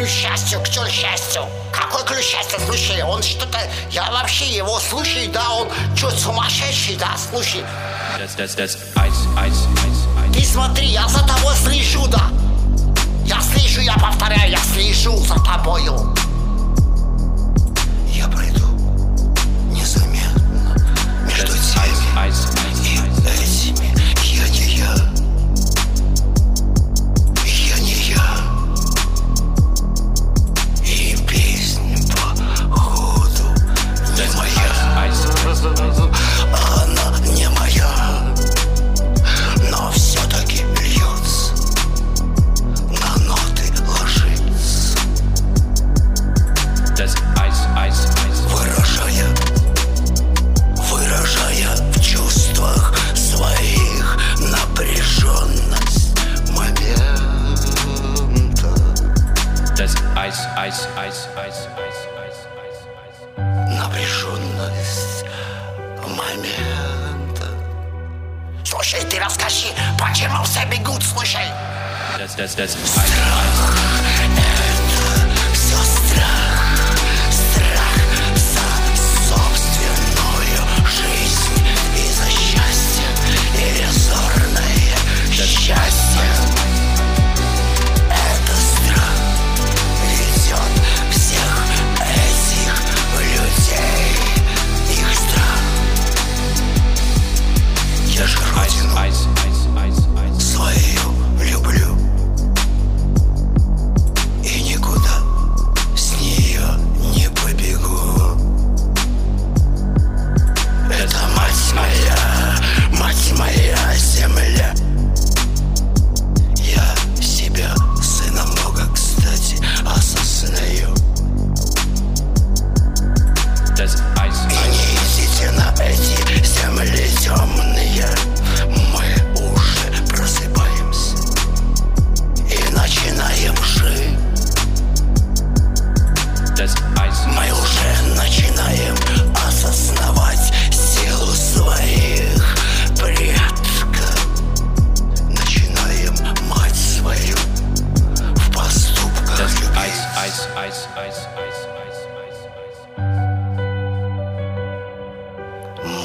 ключ счастью, ключ счастью. Какой ключ счастья? Слушай, он что-то... Я вообще его слушай, да, он что, сумасшедший, да, слушай. That's, that's, that's ice, ice, ice. Ты смотри, я за тобой слежу, да. Я слежу, я повторяю, я слежу за тобою. Момента. Слушай, ты расскажи, почему все бегут, слушай. That's, that's, that's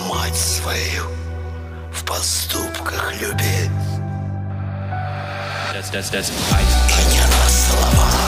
Мать свою в поступках любить That's, that's, that's ice,